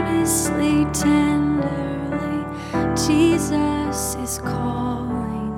earnestly, tenderly, Jesus is calling.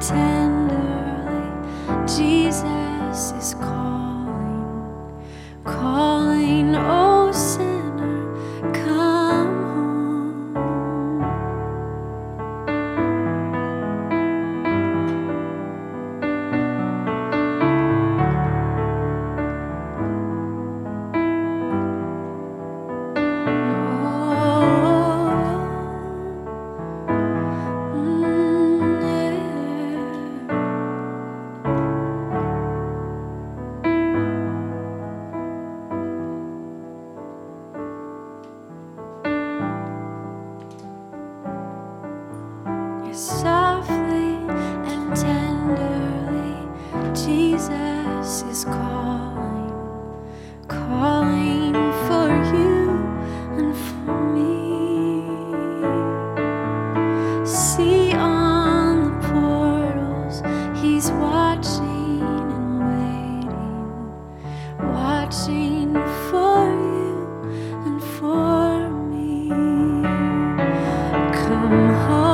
tenderly Jesus is called. 午后。